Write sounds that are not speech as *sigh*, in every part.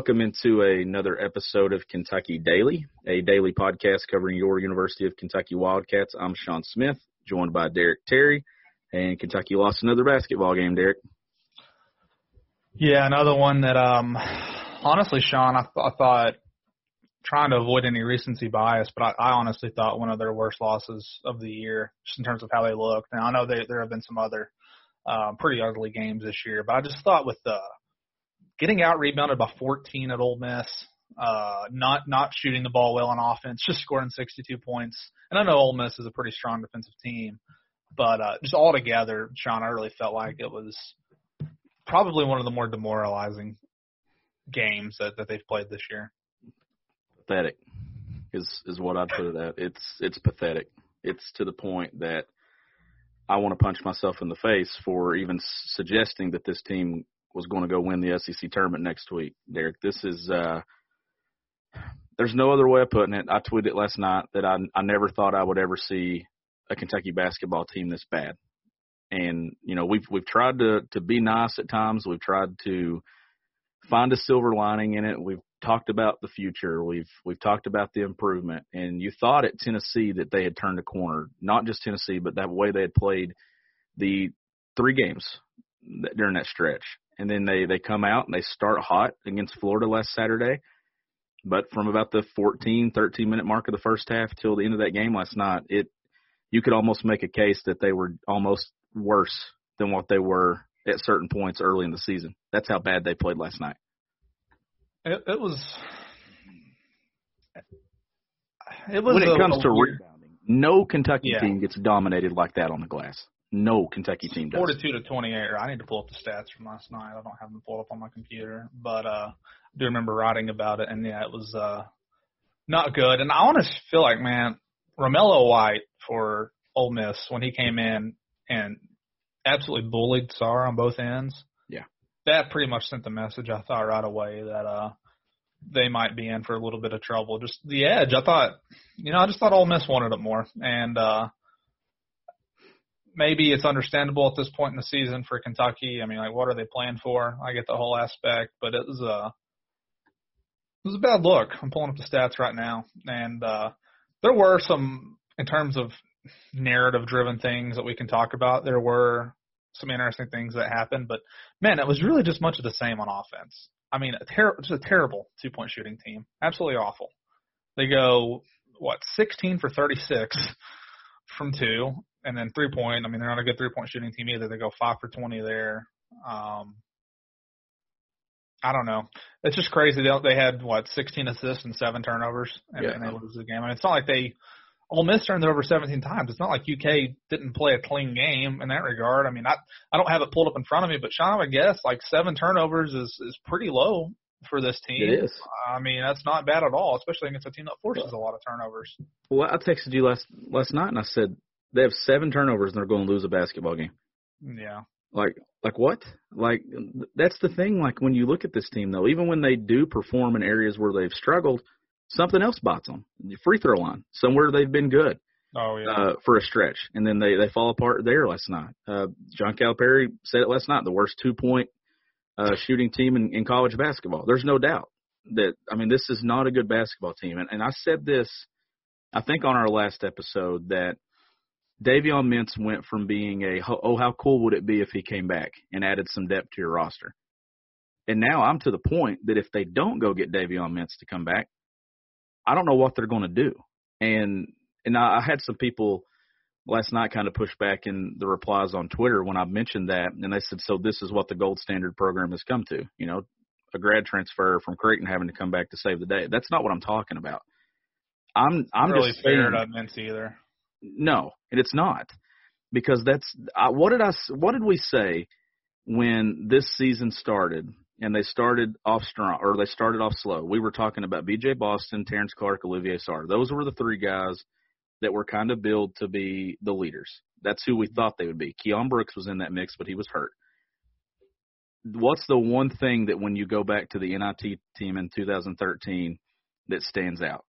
Welcome into another episode of Kentucky Daily, a daily podcast covering your University of Kentucky Wildcats. I'm Sean Smith, joined by Derek Terry, and Kentucky lost another basketball game. Derek. Yeah, another one that, um, honestly, Sean, I, th- I thought trying to avoid any recency bias, but I, I honestly thought one of their worst losses of the year, just in terms of how they looked. Now I know they, there have been some other um, pretty ugly games this year, but I just thought with the getting out rebounded by 14 at Ole Miss, uh, not not shooting the ball well on offense, just scoring 62 points. And I know Ole Miss is a pretty strong defensive team, but uh, just all together, Sean, I really felt like it was probably one of the more demoralizing games that, that they've played this year. Pathetic is is what I'd put it at. It's it's pathetic. It's to the point that I want to punch myself in the face for even suggesting that this team was going to go win the SEC tournament next week. Derek, this is uh there's no other way of putting it. I tweeted last night that I I never thought I would ever see a Kentucky basketball team this bad. And you know, we've we've tried to to be nice at times. We've tried to find a silver lining in it. We've talked about the future. We've we've talked about the improvement. And you thought at Tennessee that they had turned a corner, not just Tennessee, but that way they had played the three games during that stretch and then they they come out and they start hot against Florida last Saturday. But from about the 14, 13 minute mark of the first half till the end of that game last night, it you could almost make a case that they were almost worse than what they were at certain points early in the season. That's how bad they played last night. It, it was. It was when it comes to weird, rebounding, no Kentucky Yeah. team gets dominated like that on the glass. No Kentucky team does. Forty-two to twenty-eight. I need to pull up the stats from last night. I don't have them pulled up on my computer, but uh, I do remember writing about it, and yeah, it was uh, not good. And I honestly feel like, man, Romello White for Ole Miss when he came in and absolutely bullied Sarr on both ends. Yeah. that pretty much sent the message. I thought right away that uh, they might be in for a little bit of trouble. Just the edge. I thought, you know, I just thought Ole Miss wanted it more, and uh, maybe it's understandable at this point in the season for Kentucky. I mean, like, what are they playing for? I get the whole aspect, but it was a it was a bad look. I'm pulling up the stats right now, and uh, there were some in terms of narrative-driven things that we can talk about. There were some interesting things that happened, but man, it was really just much of the same on offense. I mean, a ter- just a terrible two-point shooting team, absolutely awful. They go what 16 for 36 from two, and then three point. I mean, they're not a good three point shooting team either. They go five for twenty there. Um, I don't know. It's just crazy. They they had what sixteen assists and seven turnovers, and, Yeah. and they lose the game. And it's not like they Ole Miss turned it over seventeen times. It's not like UK didn't play a clean game in that regard. I mean, I I don't have it pulled up in front of me, but Sean, I guess like seven turnovers is is pretty low for this team. It is. I mean, that's not bad at all, especially against a team that forces a lot of turnovers. Well, I texted you last last night and I said they have seven turnovers and they're going to lose a basketball game. Yeah. Like, like what? Like, that's the thing. Like, when you look at this team, though, even when they do perform in areas where they've struggled, something else bites them. The free throw line, somewhere they've been good Oh yeah. uh, for a stretch, and then they they fall apart there last night. Uh, John Calipari said it last night. The worst two point uh, shooting team in, in college basketball. There's no doubt that. I mean, this is not a good basketball team, and, and I said this, I think on our last episode that Davion Mintz went from being a oh how cool would it be if he came back and added some depth to your roster, and now I'm to the point that if they don't go get Davion Mintz to come back, I don't know what they're going to do, and and I, had some people last night kind of push back in the replies on Twitter when I mentioned that, and they said, "So this is what the gold standard program has come to, you know, a grad transfer from Creighton having to come back to save the day." That's not what I'm talking about. I'm I'm really just fair saying, to Mintz either. No, and it's not because that's what did I what did we say when this season started and they started off strong or they started off slow? We were talking about B.J. Boston, Terrence Clarke, Olivier Sarr. Those were the three guys that were kind of billed to be the leaders. That's who we thought they would be. Keion Brooks was in that mix, but he was hurt. What's the one thing that when you go back to the NIT team in 2013 that stands out?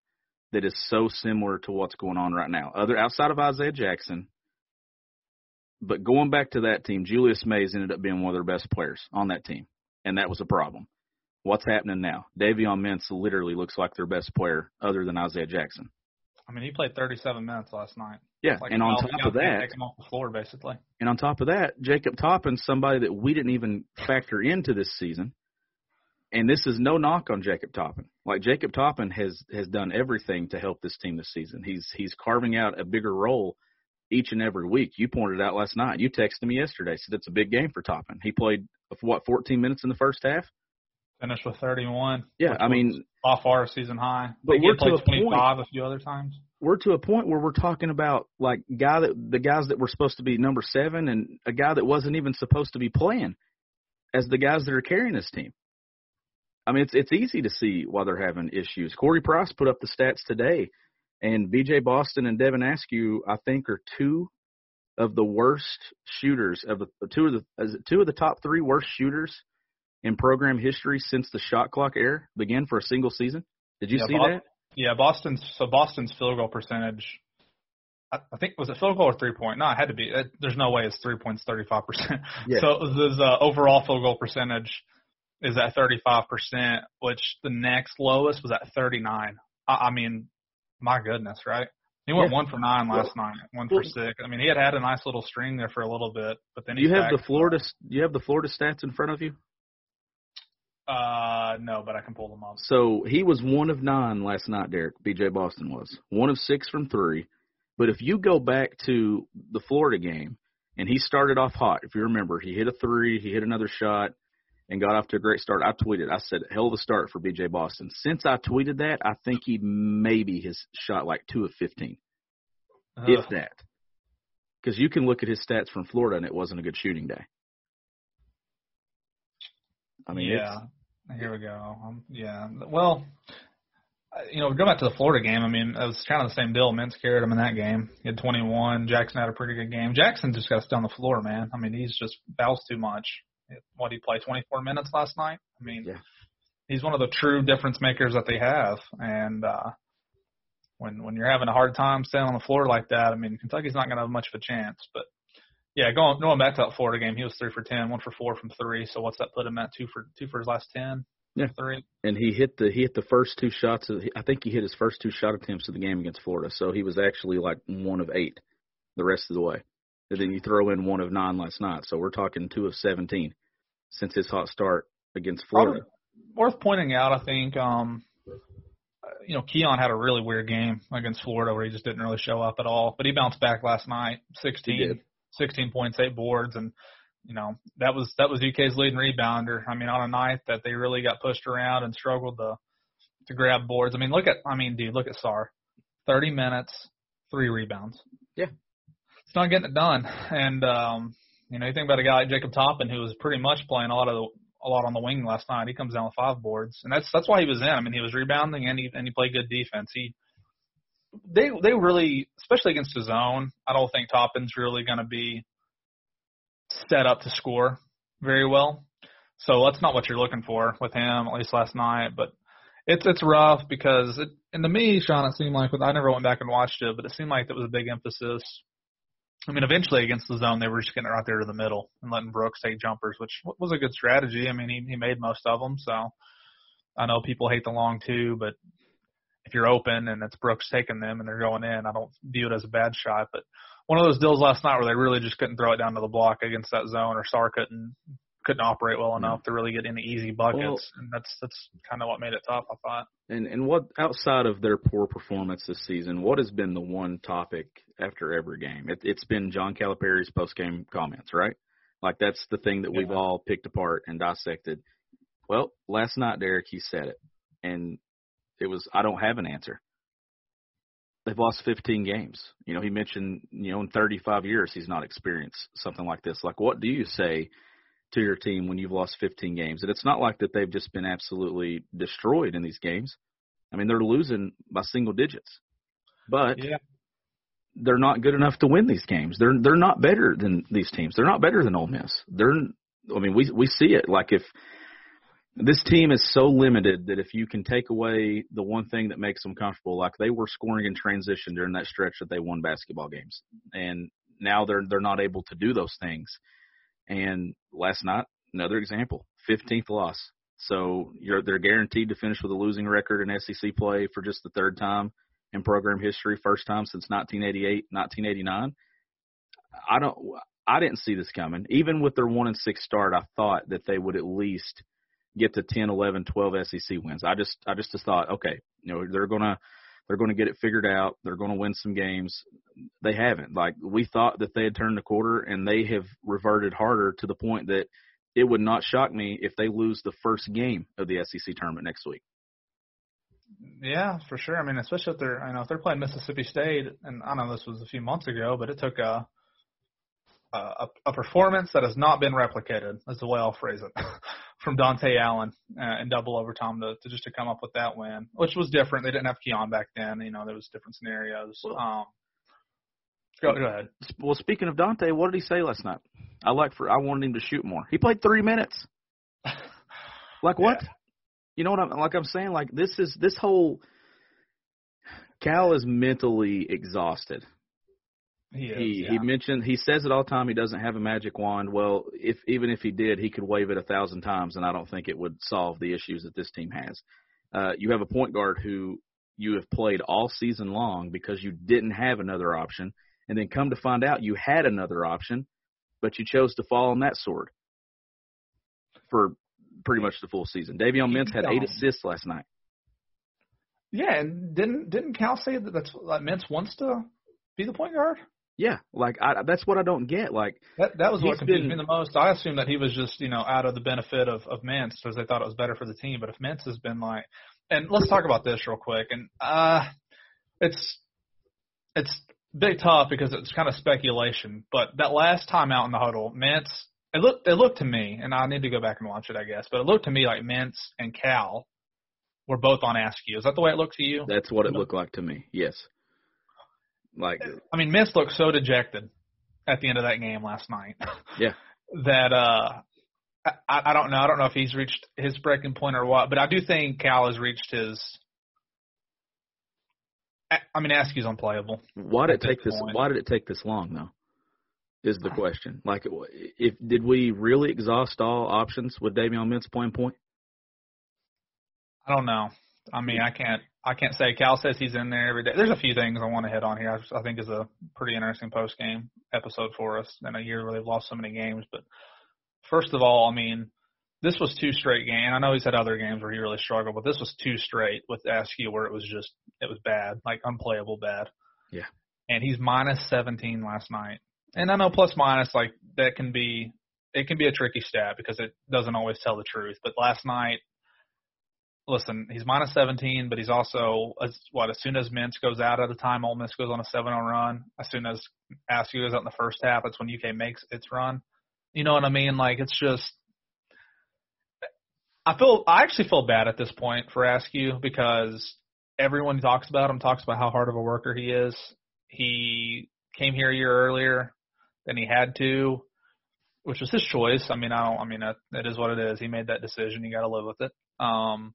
That is so similar to what's going on right now. Other outside of Isaiah Jackson, but going back to that team, Julius Mays ended up being one of their best players on that team, and that was a problem. What's happening now? Davion Mintz literally looks like their best player other than Isaiah Jackson. I mean, he played 37 minutes last night. Yeah, Like and on top of that, take him off the floor basically. and on top of that, Jacob Toppin, somebody that we didn't even factor into this season. And this is no knock on Jacob Toppin. Like Jacob Toppin has has done everything to help this team this season. He's he's carving out a bigger role each and every week. You pointed out last night. You texted me yesterday said it's a big game for Toppin. He played what 14 minutes in the first half. Finished with 31. Yeah, I mean, off our season high. But I think he we're to a point- 25 a few other times. we're to a point where we're talking about like guy that the guys that were supposed to be number seven and a guy that wasn't even supposed to be playing as the guys that are carrying this team. I mean, it's it's easy to see why they're having issues. Corey Price put up the stats today, and B.J. Boston and Devin Askew, I think, are two of the worst shooters of the two of the is it two of the top three worst shooters in program history since the shot clock era began for a single season. Did you Yeah, see Bob- that? Yeah, Boston's so Boston's field goal percentage. I, I think was it field goal or three point? No, it had to be. It, there's no way it's three points, 35 percent. Yeah. So his uh, overall field goal percentage is at 35 percent, which the next lowest was at 39. I, I mean, my goodness, right? He went Yeah. one for nine last night, one for Well- six. I mean, he had had a nice little string there for a little bit, but then you have the Florida? You have the Florida stats in front of you? Uh, no, but I can pull them up. So he was one of nine last night, Derek. B.J. Boston was one of six from three. But if you go back to the Florida game, and he started off hot, if you remember, he hit a three, he hit another shot, and got off to a great start. I tweeted, I said, hell of a start for B.J. Boston. Since I tweeted that, I think he maybe has shot like two of fifteen, if that. Because you can look at his stats from Florida, and it wasn't a good shooting day. I mean, yeah. Here we go. Um, yeah. Well, uh, you know, go back to the Florida game. I mean, it was kind of the same deal. Mintz carried him in that game. He had 21. Jackson had a pretty good game. Jackson just got on the floor, man. I mean, he's just fouls too much. What did he play? 24 minutes last night. I mean, Yeah. he's one of the true difference makers that they have. And uh, when when you're having a hard time staying on the floor like that, I mean, Kentucky's not going to have much of a chance. But yeah, going going back to that Florida game, he was three for ten, one for four from three. So what's that put him at? Two for two for his last ten. Yeah. three. and he hit the he hit the first two shots. Of, I think he hit his first two shot attempts of the game against Florida. So he was actually like one of eight the rest of the way. And then you throw in one of nine last night. So we're talking two of seventeen since his hot start against Florida. Worth pointing out, I think. um you know, Keion had a really weird game against Florida where he just didn't really show up at all. But he bounced back last night, He 16, 16 points, eight boards, and you know that was that was UK's leading rebounder. I mean, on a night that they really got pushed around and struggled to to grab boards. I mean, look at I mean, dude, look at Sarr, 30 minutes, three rebounds. Yeah. it's not getting it done. And um, you know, you think about a guy like Jacob Toppin who was pretty much playing a lot of the a lot on the wing last night. He comes down with five boards, and that's that's why he was in. I mean, he was rebounding and he and he played good defense. He they they really, especially against the zone, I don't think Toppin's really going to be set up to score very well. So that's not what you're looking for with him, at least last night. But it's it's rough because it, and to me, Sean, it seemed like I never went back and watched it, but it seemed like it was a big emphasis. I mean, eventually against the zone, they were just getting it right there to the middle and letting Brooks take jumpers, which was a good strategy. I mean, he he made most of them. So I know people hate the long two, but if you're open and it's Brooks taking them and they're going in, I don't view it as a bad shot. But one of those deals last night where they really just couldn't throw it down to the block against that zone, or Sarr couldn't couldn't operate well enough to really get any easy buckets, Well- and that's that's kind of what made it tough. I thought. And and what outside of their poor performance this season, what has been the one topic after every game? It, it's been John Calipari's post game comments, right? Like that's the thing that we've all picked apart and dissected. Well, last night, Derek, he said it, and it was I don't have an answer. They've lost 15 games. You know, he mentioned you know in 35 years he's not experienced something like this. Like, what do you say to your team when you've lost 15 games. And it's not like that they've just been absolutely destroyed in these games. I mean, they're losing by single digits, but Yeah. they're not good enough to win these games. They're they're not better than these teams. They're not better than Ole Miss. They're I mean, we we see it. Like if this team is so limited that if you can take away the one thing that makes them comfortable, like they were scoring in transition during that stretch that they won basketball games, and now they're they're not able to do those things. And last night, another example, 15th loss, So they're guaranteed to finish with a losing record in SEC play for just the third time in program history, first time since 1988, 1989. I don't I didn't see this coming. Even with their 1 and 6 start, I thought that they would at least get to 10, 11, 12 SEC wins. I just I just thought, okay, you know, they're to they're going to get it figured out. They're going to win some games. They haven't. Like we thought that they had turned the quarter and they have reverted harder to the point that it would not shock me if they lose the first game of the SEC tournament next week. Yeah, for sure. I mean, especially if they're, you know, if they're playing Mississippi State, and I know this was a few months ago, but it took a a, a performance that has not been replicated, That's the way I'll phrase it, *laughs* from Dontaie Allen uh, in double overtime to, to just to come up with that win, which was different. They didn't have Keion back then. You know, there was different scenarios. Um, go, go ahead. Well, speaking of Dontaie, what did he say last night? I like for I wanted him to shoot more. He played three minutes. *laughs* like what? Yeah. You know what I'm like? I'm saying like this is this whole Cal is mentally exhausted. He is, he, yeah. he mentioned he says it all the time. He doesn't have a magic wand. Well, if even if he did, he could wave it a thousand times, and I don't think it would solve the issues that this team has. Uh, you have a point guard who you have played all season long because you didn't have another option, and then come to find out you had another option, but you chose to fall on that sword for pretty much the full season. Davion Mintz had eight assists last night. Yeah, and didn't didn't Cal say that that's like Mintz wants to be the point guard? Yeah, like I, that's what I don't get. Like that, that was what confused been, me the most. I assumed that he was just you know out of the benefit of of Mintz because they thought it was better for the team. But if Mintz has been like, and let's talk about this real quick. And uh, it's it's big tough because it's kind of speculation. But that last time out in the huddle, Mintz it looked it looked to me, and I need to go back and watch it, I guess. But it looked to me like Mintz and Cal were both on Askew. Is that the way it looked to you? That's what it looked like to me. Yes. Like, I mean, Mintz looked so dejected at the end of that game last night. *laughs* Yeah. that uh, I, I don't know. I don't know if he's reached his breaking point or what, but I do think Cal has reached his. I mean, Askew's unplayable. Why did it take this? Point. Why did it take this long, though? Is the question. Like, if did we really exhaust all options with Davion Mintz playing point? I don't know. I mean, I can't I can't say. Cal says he's in there every day. There's a few things I want to hit on here. I, I think is a pretty interesting post game episode for us in a year where they've lost so many games. But first of all, I mean, this was two straight games. I know he's had other games where he really struggled, but this was two straight with Askew where it was just it was bad, like unplayable bad. Yeah. And he's minus 17 last night. And I know plus minus like that can be it can be a tricky stat because it doesn't always tell the truth. But last night listen, he's minus 17, but he's also as what as soon as Mintz goes out at a time, Ole Miss goes on a 7-0 run. As soon as Askew goes out in the first half, that's when UK makes its run. You know what I mean? Like it's just. I feel I actually feel bad at this point for Askew because everyone talks about him talks about how hard of a worker he is. He came here a year earlier than he had to, which was his choice. I mean, I don't. I mean, that is what it is. He made that decision. You got to live with it. Um,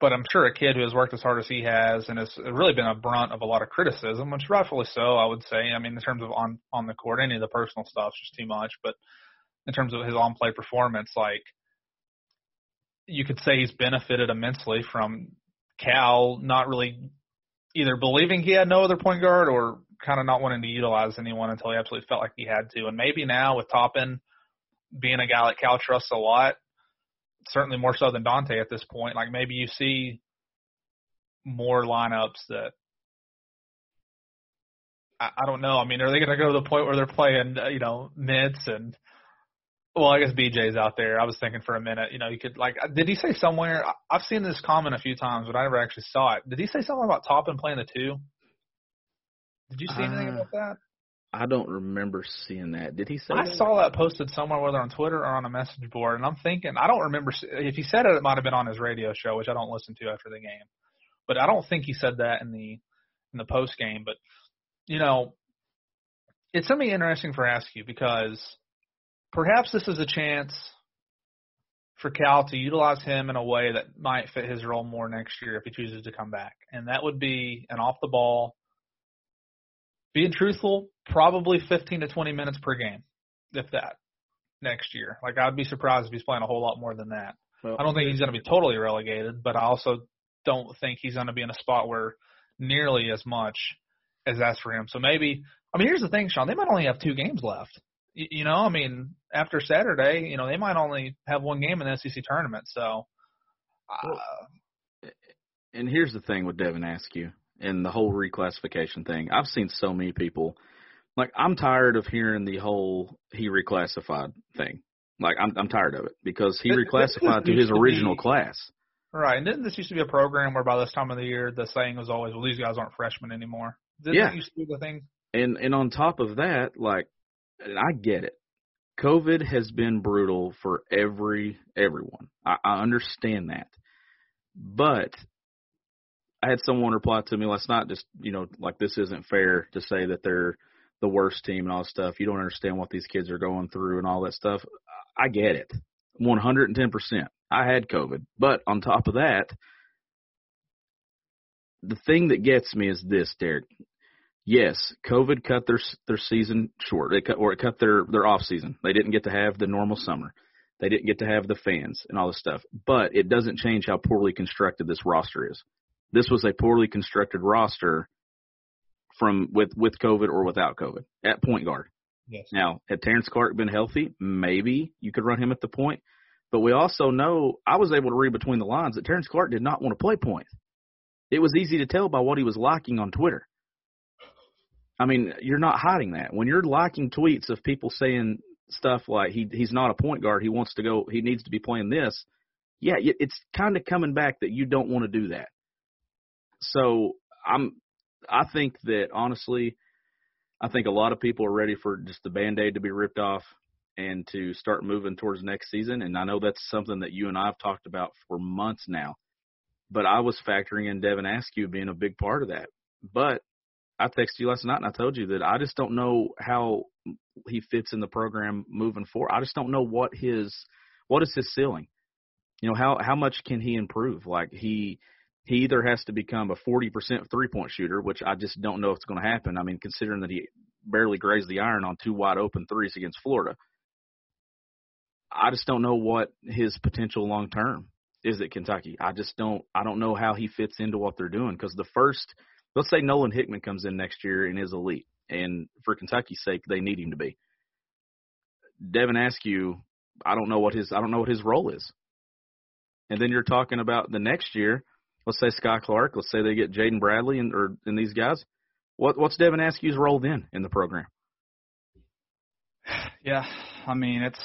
but I'm sure a kid who has worked as hard as he has and has really been a brunt of a lot of criticism, which rightfully so, I would say. I mean, in terms of on on the court, any of the personal stuff just too much. But in terms of his on play performance, like you could say he's benefited immensely from Cal not really either believing he had no other point guard or kind of not wanting to utilize anyone until he absolutely felt like he had to. And maybe now with Toppin being a guy like Cal trusts a lot, certainly more so than Dontaie at this point. Like maybe you see more lineups that I, I don't know. I mean, are they going to go to the point where they're playing, uh, you know, Mintz and well, I guess BJ's out there. I was thinking for a minute, you know, you could like, did he say somewhere? I've seen this comment a few times, but I never actually saw it. Did he say something about Toppin playing the two? Did you see anything uh, about that? I don't remember seeing that. Did he say? I that? saw that posted somewhere, whether on Twitter or on a message board, and I'm thinking I don't remember if he said it. It might have been on his radio show, which I don't listen to after the game. But I don't think he said that in the in the post game. But you know, it's something interesting for Askew because perhaps this is a chance for Cal to utilize him in a way that might fit his role more next year if he chooses to come back, and that would be an off the ball being truthful, probably 15 to 20 minutes per game, if that, next year. Like I'd be surprised if he's playing a whole lot more than that. Well, I don't think he's going to be totally relegated, but I also don't think he's going to be in a spot where nearly as much as that's for him. So maybe, I mean, here's the thing, Sean. They might only have two games left. You, you know, I mean, after Saturday, you know, they might only have one game in the SEC tournament. So, uh, and here's the thing with Devin Askew and the whole reclassification thing. I've seen so many people like I'm tired of hearing the whole he reclassified thing. Like I'm I'm tired of it because he reclassified to his original be, class. Right, and didn't this used to be a program where by this time of the year the saying was always, "Well, these guys aren't freshmen anymore." Didn't yeah. used to be the thing? And and on top of that, like, I get it. COVID has been brutal for every everyone. I, I understand that, but I had someone reply to me last night, just you know, like this isn't fair to say that they're the worst team and all stuff. You don't understand what these kids are going through and all that stuff. I get it. 110%. I had COVID. But on top of that, the thing that gets me is this, Derek. Yes, COVID cut their their season short. They cut or it cut their their off season. They didn't get to have the normal summer. They didn't get to have the fans and all this stuff. But it doesn't change how poorly constructed this roster is. This was a poorly constructed roster from with with COVID or without COVID at point guard. Yes. Now, had Terrence Clarke been healthy, maybe you could run him at the point. But we also know I was able to read between the lines that Terrence Clarke did not want to play point. It was easy to tell by what he was liking on Twitter. I mean, you're not hiding that. When you're liking tweets of people saying stuff like he he's not a point guard, he wants to go, he needs to be playing this. Yeah, it's kind of coming back that you don't want to do that. So I'm I think that honestly, I think a lot of people are ready for just the band aid to be ripped off and to start moving towards next season. And I know that's something that you and I have talked about for months now. But I was factoring in Devin Askew being a big part of that. But I texted you last night and I told you that I just don't know how he fits in the program moving forward. I just don't know what his what is his ceiling. You know, how how much can he improve? Like he he either has to become a 40% three point shooter, which I just don't know if it's going to happen. I mean, considering that he barely grazed the iron on two wide open threes against Florida, I just don't know what his potential long term is at Kentucky. I just don't. I don't know how he fits into what they're doing because the first, let's say Nolan Hickman comes in next year and is elite, and for Kentucky's sake, they need him to be. Devin Askew, I don't know what his I don't know what his role is. And then you're talking about the next year let's say Skyy Clark, let's say they get Jaden Bradley and or and these guys. What what's Devin Askew's role then in the program? *sighs* Yeah, I mean it's.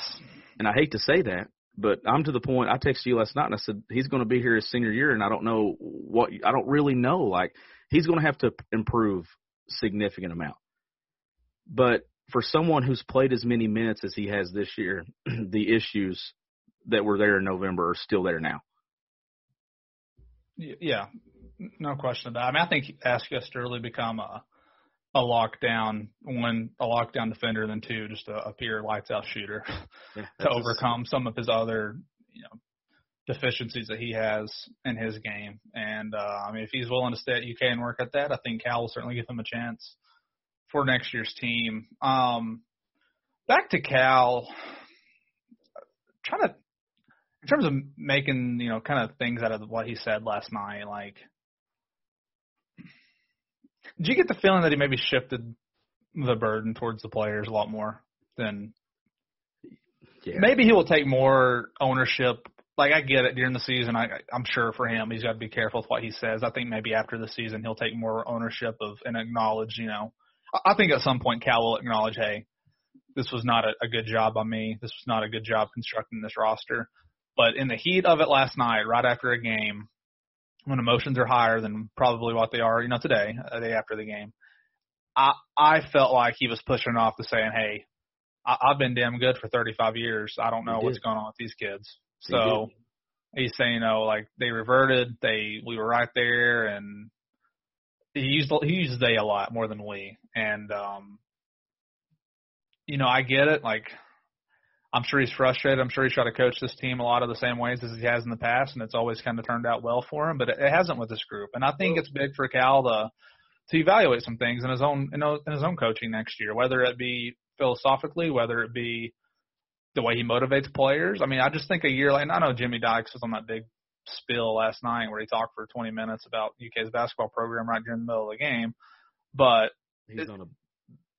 And I hate to say that, but I'm to the point. I texted you last night and I said he's going to be here his senior year, and I don't know what I don't really know. Like he's going to have to improve significant amount. But for someone who's played as many minutes as he has this year, *clears throat* the issues that were there in November are still there now. Yeah, no question about. It. I mean, I think to really become a a lockdown one a lockdown defender than two just a, a pure lights out shooter *laughs* yeah, to overcome some of his other you know deficiencies that he has in his game. And uh, I mean, if he's willing to stay at UK and work at that, I think Cal will certainly give him a chance for next year's team. Um, back to Cal, trying to in terms of making you know kind of things out of what he said last night, like did you get the feeling that he maybe shifted the burden towards the players a lot more than yeah. maybe he will take more ownership. Like I get it during the season, I I'm sure for him he's got to be careful with what he says. I think maybe after the season he'll take more ownership of and acknowledge, you know, I think at some point Cal will acknowledge, hey, this was not a, a good job on me. This was not a good job constructing this roster. But in the heat of it last night, right after a game, when emotions are higher than probably what they are, you know, today, a day after the game, I I felt like he was pushing off to saying, "Hey, I, I've been damn good for 35 years. I don't know what's going on with these kids." So he he's saying, "You know, like they reverted. They we were right there, and he used he uses they a lot more than we. And um, you know, I get it. Like I'm sure he's frustrated. I'm sure he's tried to coach this team a lot of the same ways as he has in the past, and it's always kind of turned out well for him. But it, it hasn't with this group, and I think it's big for Cal to to evaluate some things in his own in, in his own coaching next year, whether it be philosophically, whether it be the way he motivates players. I mean, I just think a year like I know Jimmy Dykes was on that big spill last night where he talked for 20 minutes about UK's basketball program right during the middle of the game, but he's it, on a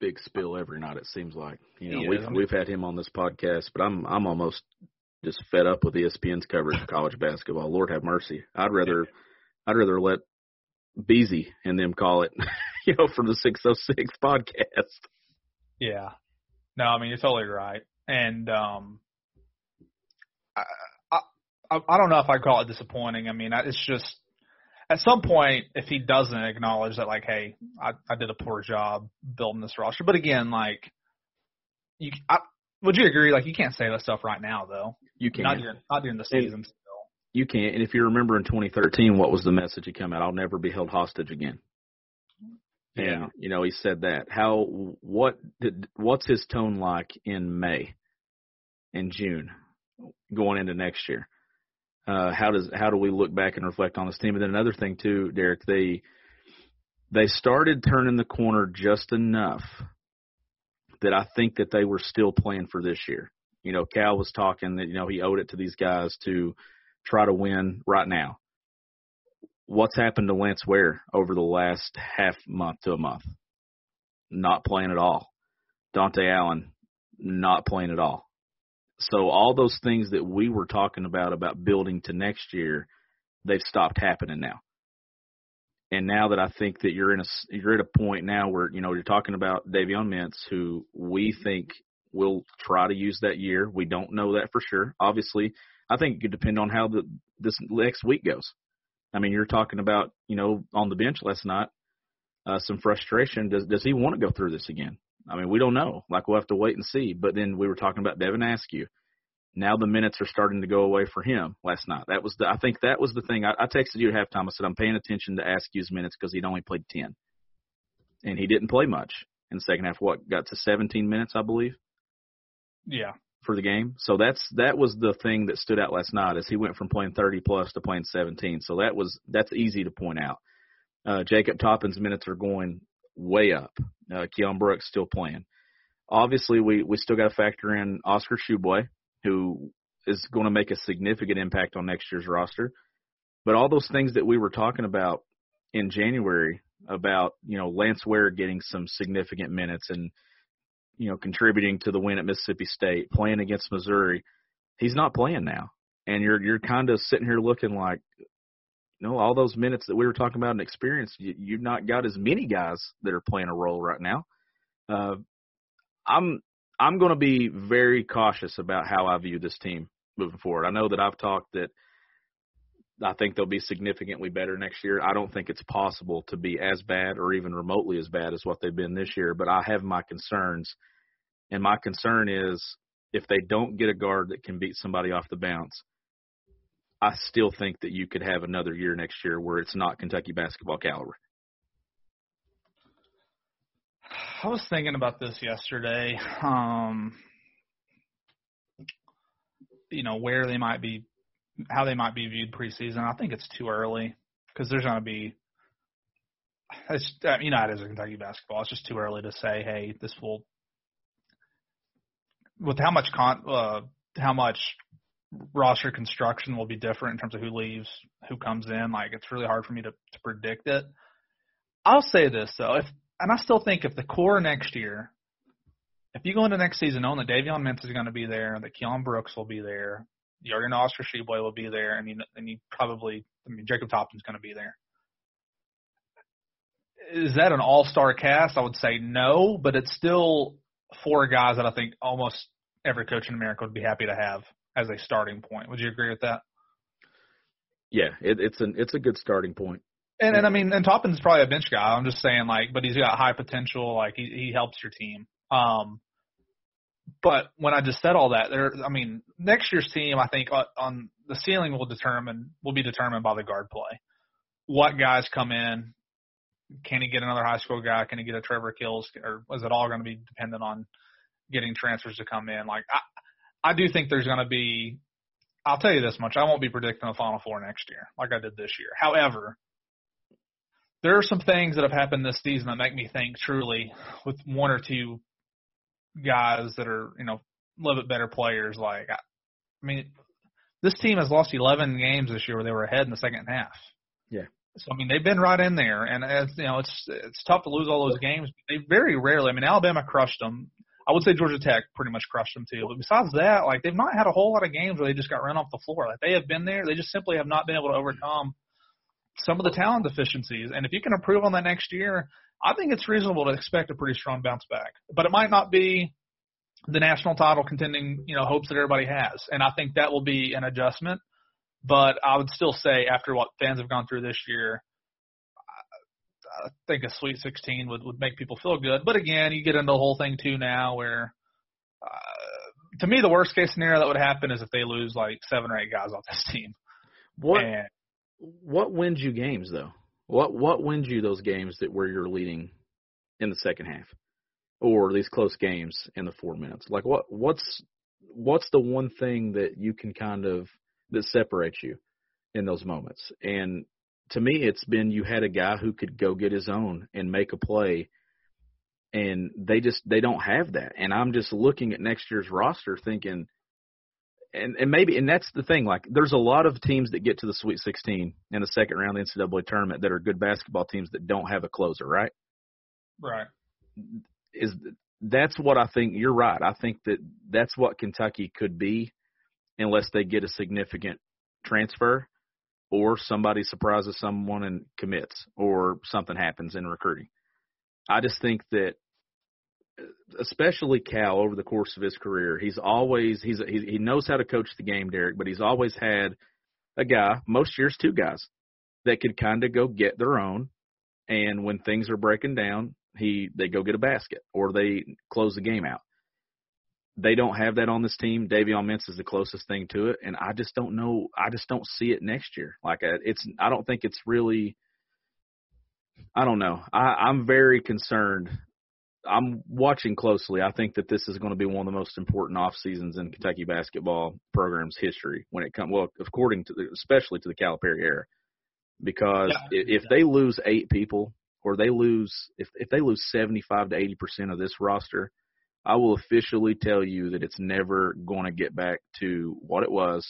big spill every night. It seems like you know He we've is. we've had him on this podcast, but I'm I'm almost just fed up with ESPN's coverage of college basketball. Lord have mercy. I'd rather I'd rather let Beasy and them call it, *laughs* you know, from the 606 podcast. Yeah. No, I mean you're totally right. And um I I I don't know if I call it disappointing. I mean, I- it's just at some point if he doesn't acknowledge that like, hey, I I did a poor job building this roster. But again, like you I, would you agree like you can't say that stuff right now though. You can Not during not during the season still. you can't. And if you remember in 2013, what was the message he came out? I'll never be held hostage again. Yeah. And you know he said that. How what did what's his tone like in May, in June, going into next year? Uh, how does how do we look back and reflect on this team? And then another thing too, Derek, they they started turning the corner just enough that I think that they were still playing for this year. You know, Cal was talking that you know he owed it to these guys to try to win right now. What's happened to Lance Ware over the last half month to a month? Not playing at all. Dontaie Allen, not playing at all. So all those things that we were talking about about building to next year, they've stopped happening now. And now that I think that you're in a you're at a point now where you know you're talking about Davion Mintz, who we think will try to use that year. We don't know that for sure. Obviously, I think it could depend on how the this next week goes. I mean, you're talking about you know on the bench last night, uh, some frustration. Does does he want to go through this again? I mean, we don't know. Like we'll have to wait and see. But then we were talking about Devin Askew. Now the minutes are starting to go away for him last night. That was the I think that was the thing. I, I texted you at halftime. I said I'm paying attention to Askew's minutes because he'd only played ten, and he didn't play much in the second half. What got to 17 minutes, I believe Yeah. for the game. So that's that was the thing that stood out last night as he went from playing 30 plus to playing 17. So that was that's easy to point out. Uh, Jacob Toppin's minutes are going way up. Uh, Keion Brooks still playing. Obviously, we we still got to factor in Oscar Tshiebwe, who is going to make a significant impact on next year's roster. But all those things that we were talking about in January about you know Lance Ware getting some significant minutes and you know, contributing to the win at Mississippi State, playing against Missouri. He's not playing now. And you're you're kind of sitting here looking like, you know, all those minutes that we were talking about and experience, you, you've not got as many guys that are playing a role right now. Uh, I'm I'm going to be very cautious about how I view this team moving forward. I know that I've talked that I think they'll be significantly better next year. I don't think it's possible to be as bad or even remotely as bad as what they've been this year, but I have my concerns. And my concern is if they don't get a guard that can beat somebody off the bounce, I still think that you could have another year next year where it's not Kentucky basketball caliber. I was thinking about this yesterday. Um, you know where they might be, how they might be viewed preseason. I think it's too early because there's going to be. It's you know it is a Kentucky basketball. It's just too early to say, hey, this will. With how much con, uh, how much roster construction will be different in terms of who leaves, who comes in. Like it's really hard for me to to predict it. I'll say this though, if and I still think if the core next year, if you go into next season knowing that Davion Mintz is going to be there, that Keion Brooks will be there, Jordan Oscar Tshiebwe will be there, and you and you probably, I mean, Jacob Toppin's going to be there. Is that an all-star cast? I would say no, but it's still four guys that I think almost every coach in America would be happy to have as a starting point. Would you agree with that? Yeah, it, it's an it's a good starting point. And and I mean, and Toppin's probably a bench guy. I'm just saying, like, but he's got high potential. Like, he he helps your team. Um, but when I just said all that, there, I mean, next year's team, I think on, on the ceiling will determine will be determined by the guard play. What guys come in? Can he get another high school guy? Can he get a Trevor Keels? Or is it all going to be dependent on getting transfers to come in? Like, I I do think there's going to be. I'll tell you this much: I won't be predicting a Final Four next year like I did this year. However, there are some things that have happened this season that make me think truly with one or two guys that are, you know, a little bit better players. Like, I, I mean, this team has lost 11 games this year where they were ahead in the second half. Yeah. So I mean, they've been right in there, and as you know, it's it's tough to lose all those games. They very rarely. I mean, Alabama crushed them. I would say Georgia Tech pretty much crushed them too. But besides that, like they've not had a whole lot of games where they just got run off the floor. Like they have been there, they just simply have not been able to overcome some of the talent deficiencies. And if you can improve on that next year, I think it's reasonable to expect a pretty strong bounce back. But it might not be the national title contending, you know, hopes that everybody has. And I think that will be an adjustment. But I would still say after what fans have gone through this year, I think a Sweet 16 would would make people feel good. But again, you get into the whole thing too now, where uh, to me the worst case scenario that would happen is if they lose like seven or eight guys off this *laughs* team. What And what wins you games though? What what wins you those games that where you're leading in the second half, or these close games in the four minutes? Like what what's what's the one thing that you can kind of that separates you in those moments? And to me, it's been you had a guy who could go get his own and make a play, and they just they don't have that. And I'm just looking at next year's roster, thinking and and maybe and that's the thing. Like, there's a lot of teams that get to the Sweet 16 in the second round of the NCAA tournament that are good basketball teams that don't have a closer, right? right, Is that's what I think. You're right. I think that that's what Kentucky could be, unless they get a significant transfer, or somebody surprises someone and commits, or something happens in recruiting. I just think that especially Cal over the course of his career, he's always he's he, knows how to coach the game, Derek, but he's always had a guy, most years two guys, that could kind of go get their own, and when things are breaking down, he they go get a basket or they close the game out. They don't have that on this team. Davion Mintz is the closest thing to it, and I just don't know. I just don't see it next year. Like it's, I don't think it's really. I don't know. I, I'm very concerned I'm watching closely. I think that this is going to be one of the most important off seasons in Kentucky basketball program's history when it comes. Well, according to the, especially to the Calipari era, because Yeah. if, if they lose eight people or they lose if if they lose 75 to 80 percent of this roster, I will officially tell you that it's never going to get back to what it was,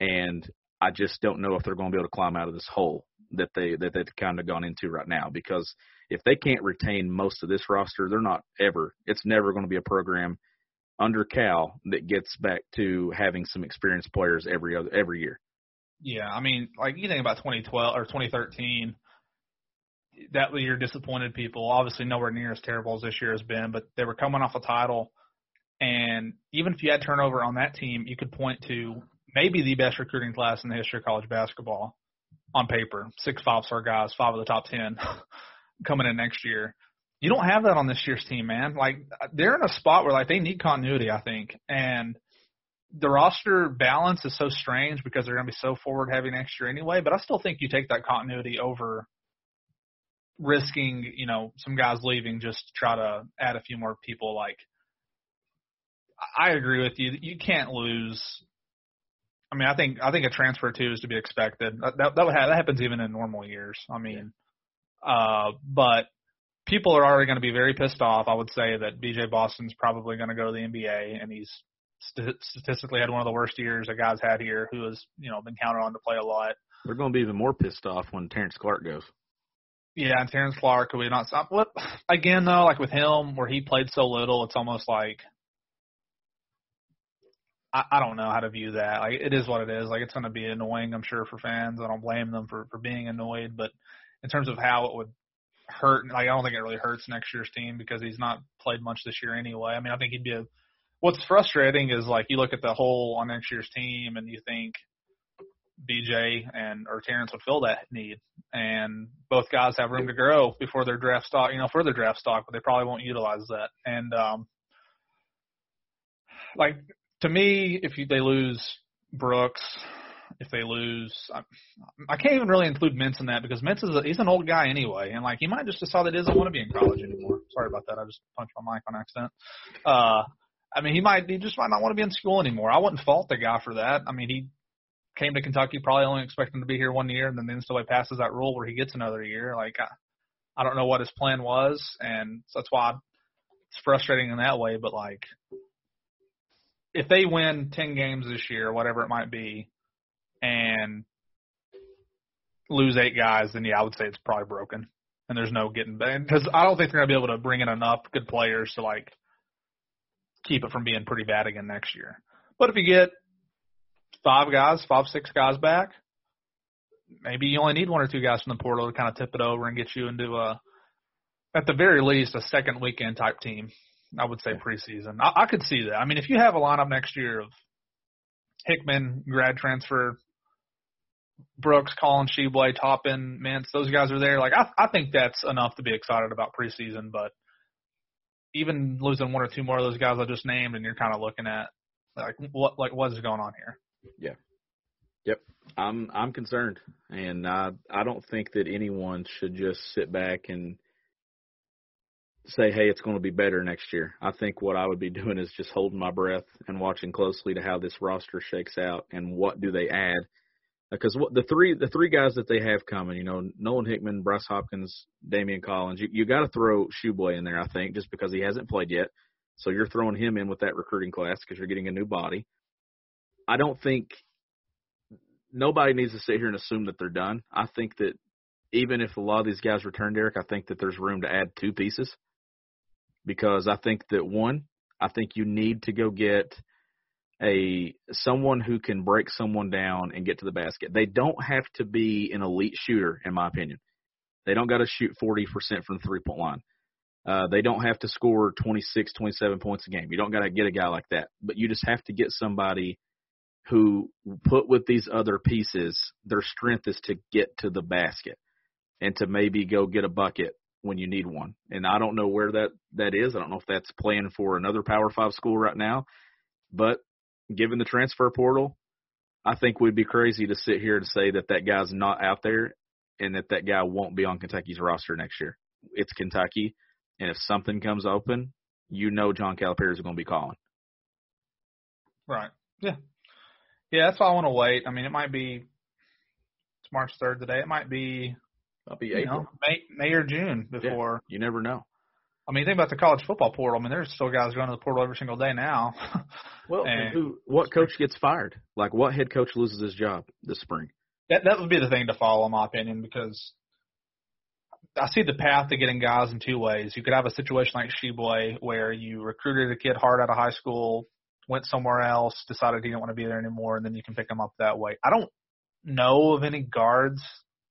and I just don't know if they're going to be able to climb out of this hole that they that they've kind of gone into right now because if they can't retain most of this roster, they're not ever. It's never going to be a program under Cal that gets back to having some experienced players every other every year. Yeah, I mean, like you think about 2012 or 2013, that year disappointed people. Obviously, nowhere near as terrible as this year has been, but they were coming off a title, and even if you had turnover on that team, you could point to maybe the best recruiting class in the history of college basketball on paper. Six five-star guys, five of the top ten *laughs* coming in next year. You don't have that on this year's team, man. Like they're in a spot where like they need continuity, I think, and the roster balance is so strange because they're going to be so forward heavy next year anyway. But I still think you take that continuity over risking, you know, some guys leaving just to try to add a few more people. Like, I agree with you. You can't lose. I mean, I think I think a transfer too is to be expected. That that, that, would have, that happens even in normal years. I mean, uh, but people are already going to be very pissed off. I would say that BJ Boston's probably going to go to the NBA, and he's st- statistically had one of the worst years a guy's had here, who has you know been counted on to play a lot. They're going to be even more pissed off when Terrence Clarke goes. Yeah, and Terrence Clarke, could we not stop? What again though? Like with him, where he played so little, it's almost like I, I don't know how to view that. Like it is what it is. Like it's going to be annoying, I'm sure, for fans. I don't blame them for for being annoyed, but in terms of how it would hurt, like I don't think it really hurts next year's team because he's not played much this year anyway. I mean, I think he'd be a. What's frustrating is like you look at the whole on next year's team and you think BJ and or Terrence would fill that need, and both guys have room to grow before their draft stock, you know, for their draft stock, but they probably won't utilize that. And um, like to me, if you, they lose Brooks, if they lose, I, I can't even really include Mintz in that because Mintz is a, he's an old guy anyway, and like he might just decide that he doesn't want to be in college anymore. Sorry about that, I just punched my mic on accident. Uh, I mean, he might he just might not want to be in school anymore. I wouldn't fault the guy for that. I mean, he came to Kentucky probably only expecting to be here one year, and then the NCAA passes that rule where he gets another year. Like I, I don't know what his plan was, and that's why it's frustrating in that way. But like, if they win ten games this year, whatever it might be, and lose eight guys, then yeah, I would say it's probably broken, and there's no getting back because I don't think they're gonna be able to bring in enough good players to like keep it from being pretty bad again next year. But if you get five guys, five six guys back, maybe you only need one or two guys from the portal to kind of tip it over and get you into a, at the very least, a second weekend type team. I would say preseason. I, I could see that. I mean, if you have a lineup next year of Hickman, grad transfer, Brooks, Colin Tshiebwe, Toppin, Mintz, those guys are there. Like I, I think that's enough to be excited about preseason. But even losing one or two more of those guys I just named, and you're kind of looking at like what like what is going on here? Yeah. Yep. I'm I'm concerned, and I I don't think that anyone should just sit back and say, hey, it's going to be better next year. I think what I would be *laughs* doing is just holding my breath and watching closely to how this roster shakes out and what do they add. Because what the three the three guys that they have coming, you know, Nolan Hickman, Bryce Hopkins, Daimion Collins, you you got to throw Tshiebwe in there, I think, just because he hasn't played yet. So you're throwing him in with that recruiting class because you're getting a new body. I don't think nobody needs to sit here and assume that they're done. I think that even if a lot of these guys return, Derek, I think that there's room to add two pieces because I think that one, I think you need to go get a someone who can break someone down and get to the basket. They don't have to be an elite shooter, in my opinion. They don't got to shoot 40% from the three point line. Uh, they don't have to score 26, 27 points a game. You don't got to get a guy like that, but you just have to get somebody who put with these other pieces, their strength is to get to the basket and to maybe go get a bucket when you need one. And I don't know where that that is. I don't know if that's playing for another Power 5 school right now, but given the transfer portal, I think we'd be crazy to sit here and say that that guy's not out there and that that guy won't be on Kentucky's roster next year. It's Kentucky, and if something comes open, you know John Calipari is going to be calling. Right. Yeah. Yeah, that's why I want to wait. I mean, it might be it's March third today. It might be I'll be April. know, May May or June before. You never know. I mean, think about the college football portal. I mean, there's still guys going to the portal every single day now. *laughs* Well, And- who? What coach gets fired? Like, what head coach loses his job this spring? that that would be the thing to follow, in my opinion, because I see the path to getting guys in two ways. You could have a situation like Tshiebwe where you recruited a kid hard out of high school, went somewhere else, decided he didn't want to be there anymore, and then you can pick him up that way. I don't know of any guards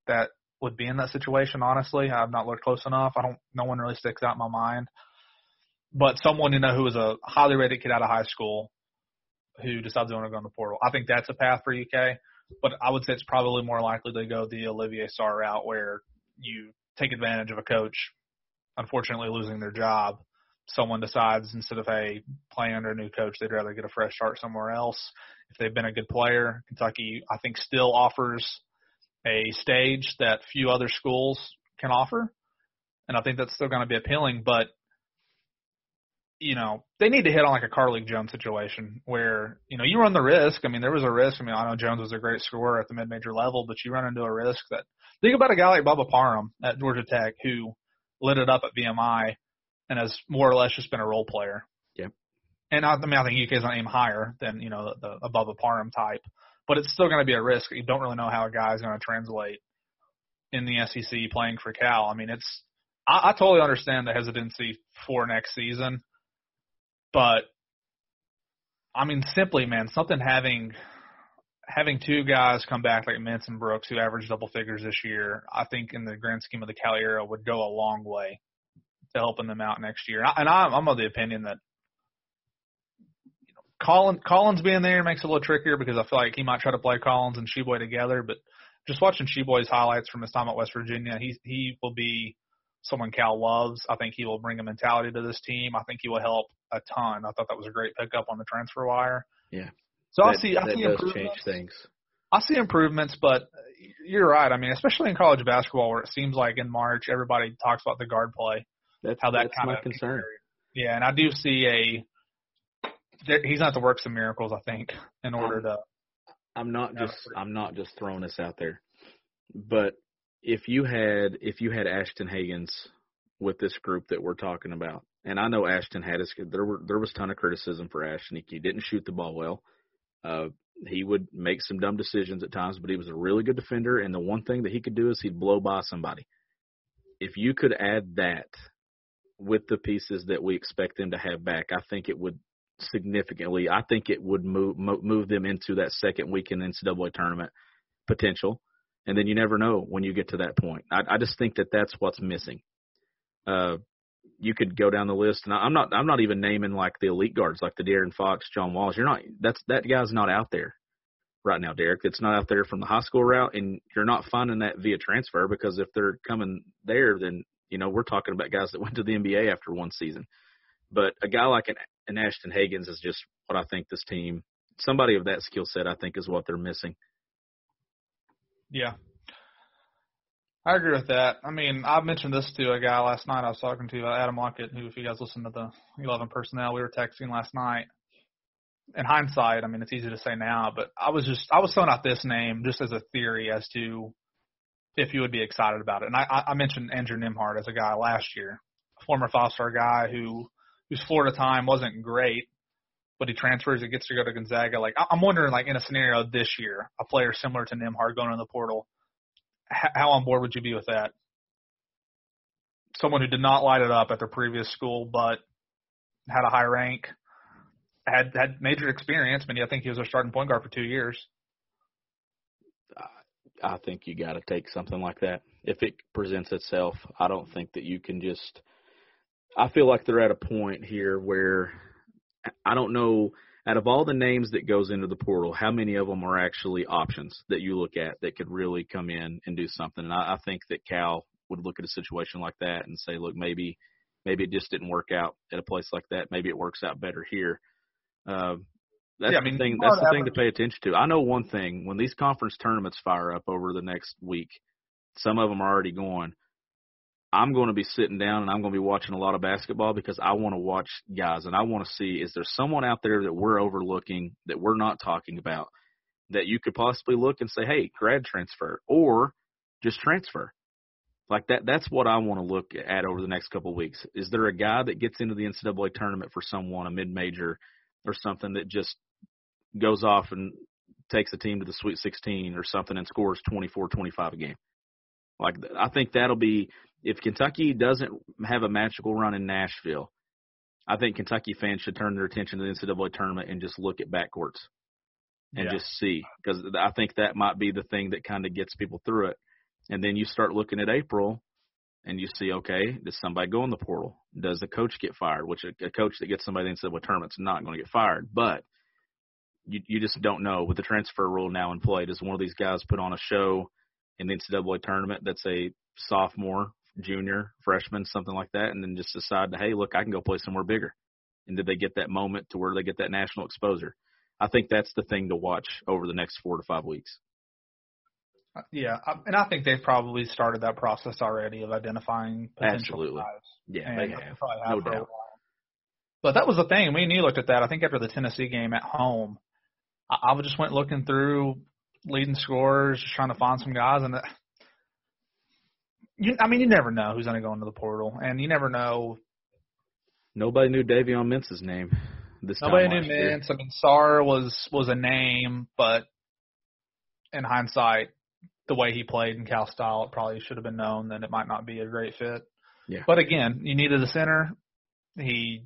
that would be in that situation. Honestly, I've not looked close enough. I don't. No one really sticks out in my mind. But someone you know who was a highly rated kid out of high school who decides they want to go in the portal. I think that's a path for UK but I would say it's probably more likely to go the Olivier Sarr route where you take advantage of a coach, unfortunately losing their job. Someone decides instead of hey playing under a new coach, they'd rather get a fresh start somewhere else. If they've been a good player, Kentucky I think still offers a stage that few other schools can offer, and I think that's still going to be appealing. But you know, they need to hit on like a Carlik Jones situation where, you know, you run the risk. I mean, there was a risk. I mean, I know Jones was a great scorer at the mid major level, but you run into a risk that think about a guy like Bubba Parham at Georgia Tech who lit it up at VMI and has more or less just been a role player. Yep. And I, I mean, I think UK's going to aim higher than, you know, the, the Bubba Parham type, but it's still going to be a risk. You don't really know how a guy's going to translate in the SEC playing for Cal. I mean, it's, I, I totally understand the hesitancy for next season but I mean, simply, man, something having having two guys come back like Mintz and Brooks who averaged double figures this year, I think in the grand scheme of the Cal era would go a long way to helping them out next year. And I'm, I'm of the opinion that you know, Collins, Collins being there makes it a little trickier because I feel like he might try to play Collins and Tshiebwe together. But just watching Tshiebwe's highlights from his time at West Virginia, he he will be someone Cal loves. I think he will bring a mentality to this team. I think he will help a ton. I thought that was a great pickup on the transfer wire. Yeah. So I that, see I see does improvements. change things. I see improvements, but you're right. I mean, especially in college basketball, where it seems like in March everybody talks about the guard play, That's how that that's kind my of concern. Yeah, and I do see a. there- He's not to have to work some miracles, I think, in order to. I'm not just I'm not just throwing this out there, but if you had if you had Ashton Hagans with this group that we're talking about, and I know Ashton had his there were there was a ton of criticism for Ashton. He, he didn't shoot the ball well. Uh, he would make some dumb decisions at times, but he was a really good defender. And the one thing that he could do is he'd blow by somebody. If you could add that with the pieces that we expect them to have back, I think it would significantly. I think it would move move them into that second weekend NCAA tournament potential, and then you never know when you get to that point. I, I just think that that's what's missing. Uh, you could go down the list, and I'm not I'm not even naming like the elite guards like the De'Aaron Fox, John Walls. You're not that's that guy's not out there right now, Derek. It's not out there from the high school route, and you're not finding that via transfer because if they're coming there, then you know we're talking about guys that went to the NBA after one season. But a guy like an, an Ashton Hagans is just what I think this team, somebody of that skill set, I think is what they're missing. Yeah, I agree with that. I mean, I mentioned this to a guy last night I was talking to, uh, Adam Lockett, who, if you guys listen to the 11 personnel, we were texting last night. In hindsight, I mean, it's easy to say now, but I was just, I was throwing out this name just as a theory as to if you would be excited about it. And I, I mentioned Andrew Nembhard as a guy last year, a former five-star guy who, whose Florida time wasn't great, but he transfers and gets to go to Gonzaga. Like, I'm wondering, like, in a scenario this year, a player similar to Nembhard going in the portal – how on board would you be with that? Someone who did not light it up at their previous school, but had a high rank, had had major experience. I mean, I think he was a starting point guard for two years. I think you got to take something like that if it presents itself. I don't think that you can just. I feel like they're at a point here where I don't know out of all the names that goes into the portal, how many of them are actually options that you look at that could really come in and do something? And I, I think that Cal would look at a situation like that and say, look, maybe maybe it just didn't work out at a place like that. Maybe it works out better here. Uh, that's yeah, the I mean, thing. That's the thing to pay attention to. I know one thing: when these conference tournaments fire up over the next week, some of them are already going. I'm going to be sitting down and I'm going to be watching a lot of basketball because I want to watch guys and I want to see is there someone out there that we're overlooking that we're not talking about that you could possibly look and say, hey, grad transfer or just transfer. Like that, that's what I want to look at over the next couple of weeks. Is there a guy that gets into the NCAA tournament for someone, a mid-major or something that just goes off and takes a team to the Sweet 16 or something and scores 24, 25 a game? Like I think that'll be if Kentucky doesn't have a magical run in Nashville, I think Kentucky fans should turn their attention to the NCAA tournament and just look at backcourts and yeah. just see because I think that might be the thing that kind of gets people through it. And then you start looking at April and you see, okay, does somebody go in the portal? Does the coach get fired? Which a, a coach that gets somebody in the NCAA tournament's not going to get fired, but you you just don't know with the transfer rule now in play. Does one of these guys put on a show in the NCAA tournament that's a sophomore junior, freshman, something like that, and then just decide to, hey, look, I can go play somewhere bigger. And did they get that moment to where they get that national exposure? I think that's the thing to watch over the next four to five weeks. Uh, yeah, and I think they've probably started that process already of identifying potential Absolutely. Yeah, they have. have No doubt. But that was the thing. Me and you looked at that. I think after the Tennessee game at home, I, I just went looking through leading scorers, just trying to find some guys, and uh, you, I mean, you never know who's going to go into the portal, and you never know. Nobody knew Davion Mintz's name this Nobody knew. Mintz. I mean, Sarr was was a name, but in hindsight, the way he played in Cal style, it probably should have been known that it might not be a great fit. Yeah. But again, you needed a center. He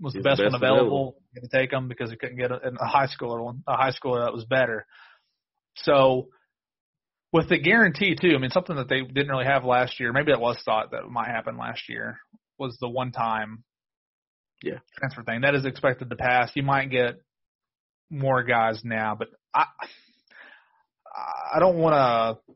was the best, the one available. available. To take him because he couldn't get a, a high schooler one, a high schooler that was better. So with the guarantee too, I mean something that they didn't really have last year. Maybe that was thought that might happen last year was the one time Yeah. transfer thing. That is expected to pass. You might get more guys now, but I I don't want to.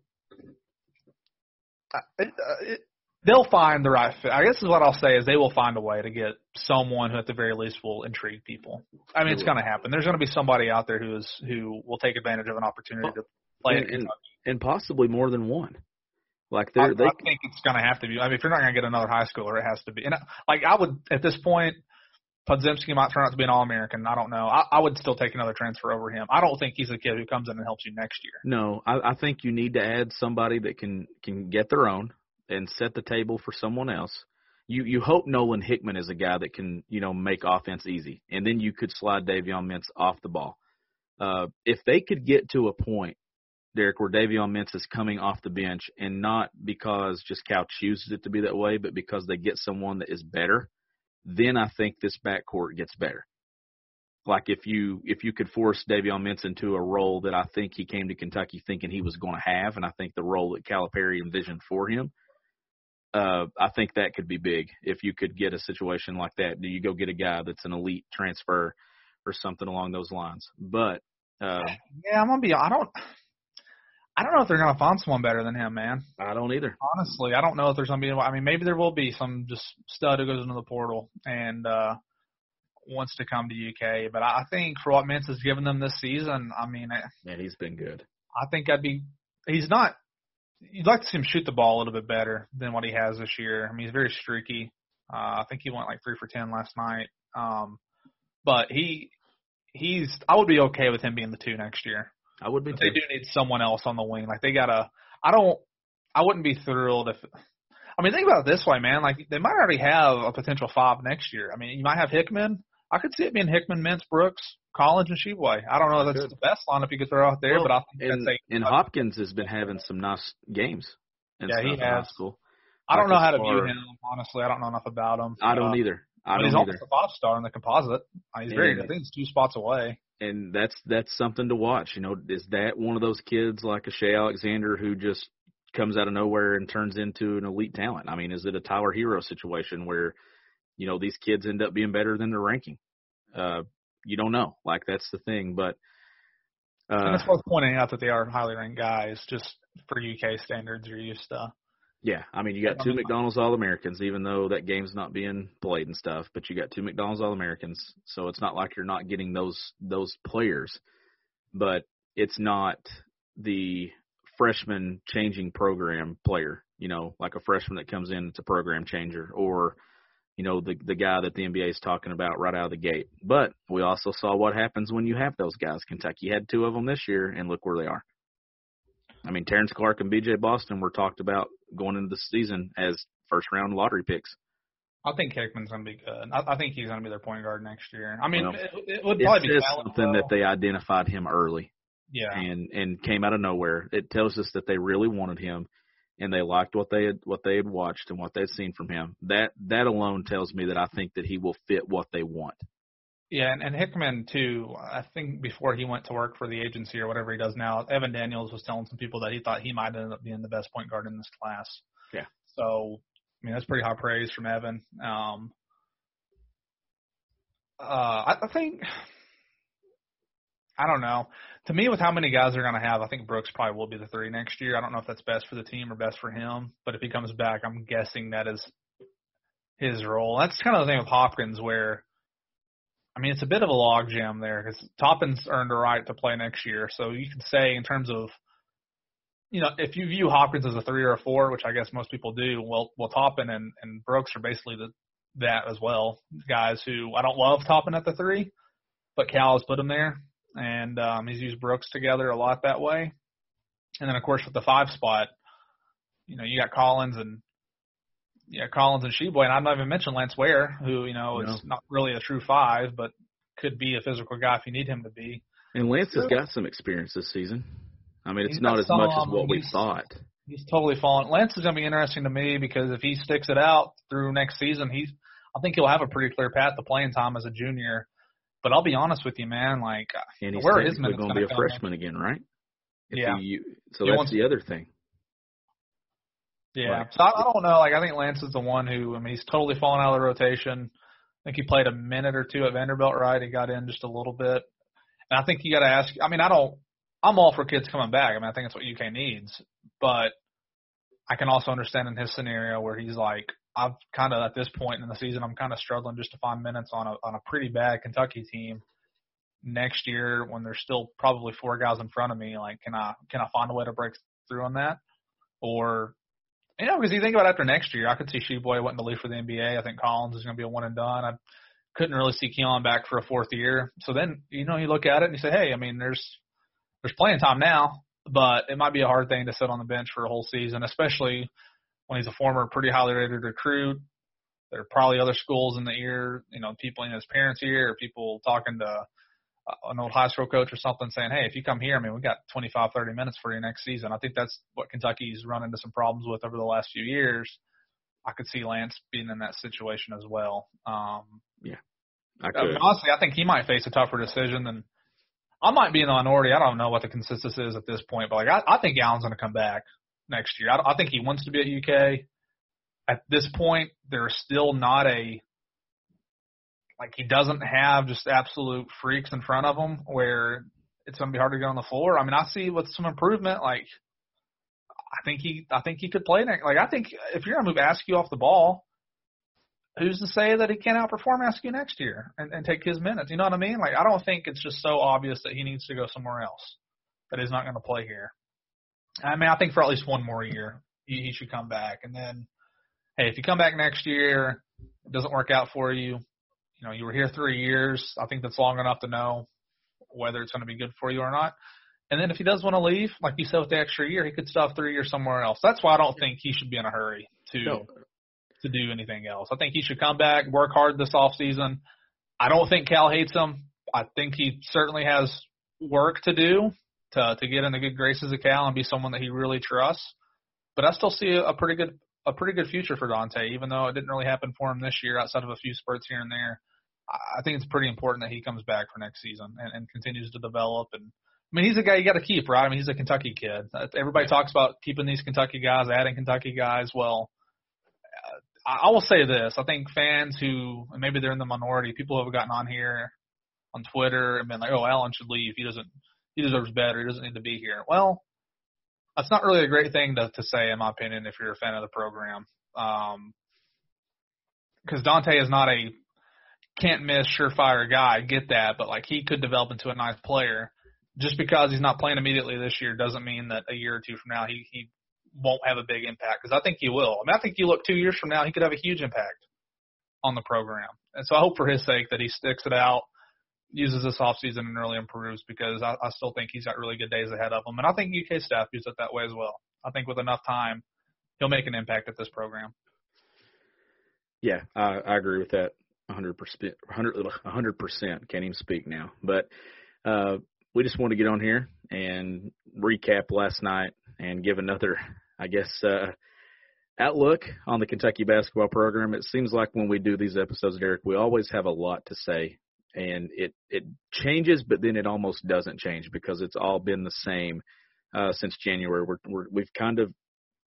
It, uh, it, they'll find the right fit. I guess is what I'll say is they will find a way to get someone who at the very least will intrigue people. I mean, it's going to happen. There's going to be somebody out there who is who will take advantage of an opportunity to play. and, and, and possibly more than one. Like they're they I think it's going to have to be. I mean, if you're not going to get another high schooler, it has to be. And I, like I would at this point, Podziemski might turn out to be an All American. I don't know. I, I would still take another transfer over him. I don't think he's a kid who comes in and helps you next year. No, I, I think you need to add somebody that can can get their own and set the table for someone else. you you hope Nolan Hickman is a guy that can you know make offense easy, and then you could slide Davion Mintz off the ball. Uh, if they could get to a point, Derek, where Davion Mintz is coming off the bench, and not because just Cal chooses it to be that way, but because they get someone that is better, then I think this backcourt gets better. Like if you if you could force Davion Mintz into a role that I think he came to Kentucky thinking he was going to have, and I think the role that Calipari envisioned for him, uh, I think that could be big if you could get a situation like that. Do you go get a guy that's an elite transfer or something along those lines? But uh, yeah, I'm gonna be. I don't. I don't know if they're gonna find someone better than him, man. I don't either. Honestly, I don't know if there's gonna be. I mean, maybe there will be some just stud who goes into the portal and uh wants to come to UK. But I think for what Mintz has given them this season, I mean, man, he's been good. I think I'd be. He's not you'd like to see him shoot the ball a little bit better than what he has this year. I mean, he's very streaky. Uh, I think he went like three for ten last night. Um, but he he's I would be okay with him being the two next year. I would be. But they do need someone else on the wing. Like they gotta. I don't. I wouldn't be thrilled if. I mean, think about it this way, man. Like they might already have a potential five next year. I mean, you might have Hickman. I could see it being Hickman, Mintz, Brooks, Collins, and Tshiebwe. I don't know if that's the best lineup you could throw out there, well, but I think and, that's a. And Hopkins has been having some nice games. And Yeah, stuff he in high has. school. I don't like know how as to view him. Honestly, I don't know enough about him. I don't Uh, either. I but he's don't almost either. a five star in the composite. Uh, He's very. Yeah. I think he's two spots away. and that's that's something to watch. You know, is that one of those kids like a Shea Alexander who just comes out of nowhere and turns into an elite talent? I mean, is it a Tyler Herro situation where you know these kids end up being better than their ranking? Uh, you don't know. Like that's the thing, but and uh, it's worth pointing out that they are highly ranked guys, just for UK standards. You're used to. yeah, I mean, you got two McDonald's All Americans, even though that game's not being played and stuff. But you got two McDonald's All Americans, so it's not like you're not getting those those players. But it's not the freshman changing program player, you know, like a freshman that comes in, it's a program changer, or you know, the the guy that the NBA is talking about right out of the gate. But we also saw what happens when you have those guys. Kentucky had two of them this year, and look where they are. I mean, Terrence Clarke and B.J. Boston were talked about going into the season as first round lottery picks. I think Hickman's to be good. I, I think he's to be their point guard next year. I mean, Well, it, it would probably be Talent, something that they identified him early Yeah. and and came out of nowhere. It tells us that they really wanted him and they liked what they had what they had watched and what they'd seen from him. That that alone tells me that I think that he will fit what they want. Yeah, and, and Hickman too. I think before he went to work for the agency or whatever he does now, Evan Daniels was telling some people that he thought he might end up being the best point guard in this class. Yeah. So, I mean, that's pretty high praise from Evan. Um, uh, I, I think, I don't know. To me, with how many guys they're going to have, I think Brooks probably will be the three next year. I don't know if that's best for the team or best for him, but if he comes back, I'm guessing that is his role. That's kind of the thing with Hopkins where. I mean, it's a bit of a logjam there because Toppin's earned a right to play next year. So you could say, in terms of, you know, if you view Hopkins as a three or a four, which I guess most people do, well, well, Toppin and, and Brooks are basically the, that as well. Guys who I don't love Toppin at the three, but Cal has put him there, and um, he's used Brooks together a lot that way. And then, of course, with the five spot, you know, you got Collins and yeah, Collins and Tshiebwe, and I've not even mentioned Lance Ware, who you know No. is not really a true five, but could be a physical guy if you need him to be. And Lance has got some experience this season. I mean, it's He's not as much as some, what we thought. He's totally fallen. Lance is going to be interesting to me because if he sticks it out through next season, he's I think he'll have a pretty clear path to playing time as a junior. But I'll be honest with you, man. Like, And he's where are his technically minutes going to be a freshman again, right? If Yeah. He, so that's the other thing. Yeah. Right. So I, I don't know. Like I think Lance is the one who I mean he's totally fallen out of the rotation. I think he played a minute or two at Vanderbilt, right? He got in just a little bit. And I think you got to ask. I mean, I don't. I'm all for kids coming back. I mean, I think that's what UK needs. But I can also understand in his scenario where he's like, I've kind of at this point in the season, I'm kind of struggling just to find minutes on a on a pretty bad Kentucky team. Next year, when there's still probably four guys in front of me, like, can I can I find a way to break through on that? Or you know, because you think about after next year, I could see Tshiebwe wanting to leave for the NBA. I think Collins is going to be a one and done. I couldn't really see Keion back for a fourth year. So then, you know, you look at it and you say, hey, I mean, there's there's playing time now, but it might be a hard thing to sit on the bench for a whole season, especially when he's a former pretty highly rated recruit. there are probably other schools in the ear, you know, people in his parents' ear, or people talking to uh, an old high school coach or something saying, hey, if you come here, I mean, we got 25, 30 minutes for you next season. I think that's what Kentucky's run into some problems with over the last few years. I could see Lance being in that situation as well. Um, yeah. I, I mean, honestly, I think he might face a tougher decision than I might be in the minority. I don't know what the consensus is at this point, but like I, I think Allen's going to come back next year. I, I think he wants to be at UK. At this point, there's still not a like he doesn't have just absolute freaks in front of him where it's to be hard to get on the floor. I mean, I see with some improvement, like I think he, I think he could play next. Like I think if you're to move Askew off the ball, who's to say that he can't outperform Askew next year and, and take his minutes? You know what I mean? Like I don't think it's just so obvious that he needs to go somewhere else that he's not to play here. I mean, I think for at least one more year he, he should come back, and then hey, if you come back next year, it doesn't work out for you. You know, you were here three years. I think that's long enough to know whether it's going to be good for you or not. And then if he does want to leave, like you said with the extra year, he could still have three years somewhere else. That's why I don't think he should be in a hurry to no to do anything else. I think he should come back, work hard this off season. I don't think Cal hates him. I think he certainly has work to do to to get in the good graces of Cal and be someone that he really trusts. But I still see a, pretty good a pretty good future for Dontaie, even though it didn't really happen for him this year outside of a few spurts here and there. I think it's pretty important that he comes back for next season and, and continues to develop. And I mean, he's a guy you got to keep, right? I mean, he's a Kentucky kid. Uh, everybody talks about keeping these Kentucky guys, adding Kentucky guys. Well, uh, I will say this: I think fans who maybe they're in the minority, people who have gotten on here on Twitter and been like, "Oh, Allen should leave. He doesn't. He deserves better. He doesn't need to be here." Well, that's not really a great thing to to say, in my opinion, if you're a fan of the program. Um, because Dontaie is not a can't miss surefire guy. I get that, but like he could develop into a nice player. Just because he's not playing immediately this year doesn't mean that a year or two from now he he won't have a big impact because I think he will. I mean, I think you look two years from now, he could have a huge impact on the program. And so I hope for his sake that he sticks it out, uses this off season and really improves because I, I still think he's got really good days ahead of him. And I think UK staff views it that way as well. I think with enough time, he'll make an impact at this program. Yeah, I, I agree with that 100%. 100 percent. Can't even speak now. But uh, we just want to get on here and recap last night and give another I guess, uh, outlook on the Kentucky basketball program. It seems like when we do these episodes, Derek, we always have a lot to say, and it it changes, but then it almost doesn't change because it's all been the same uh, since January. We're, we're we've kind of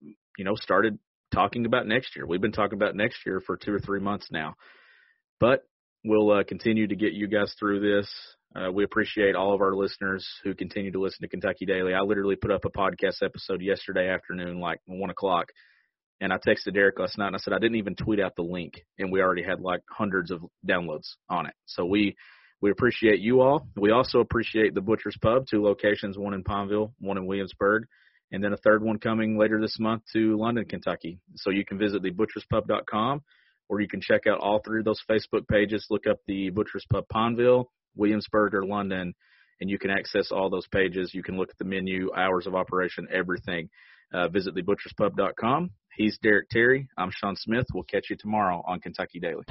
you know started talking about next year. We've been talking about next year for two or three months now, but we'll uh, continue to get you guys through this. Uh, we appreciate all of our listeners who continue to listen to Kentucky Daily. I literally put up a podcast episode yesterday afternoon, like one o'clock, and I texted Eric last night and I said I didn't even tweet out the link, and we already had like hundreds of downloads on it. So we we appreciate you all. We also appreciate the Butcher's Pub, two locations, one in Pineville, one in Williamsburg, and then a third one coming later this month to London, Kentucky. So you can visit the thebutcherspub.com or you can check out all three of those Facebook pages. Look up the Butcher's Pub Pineville Williamsburg or London, and you can access all those pages. You can look at the menu, hours of operation, everything. Uh, visit thebutcherspub.com. He's Derek Terry. I'm Sean Smith. We'll catch you tomorrow on Kentucky Daily.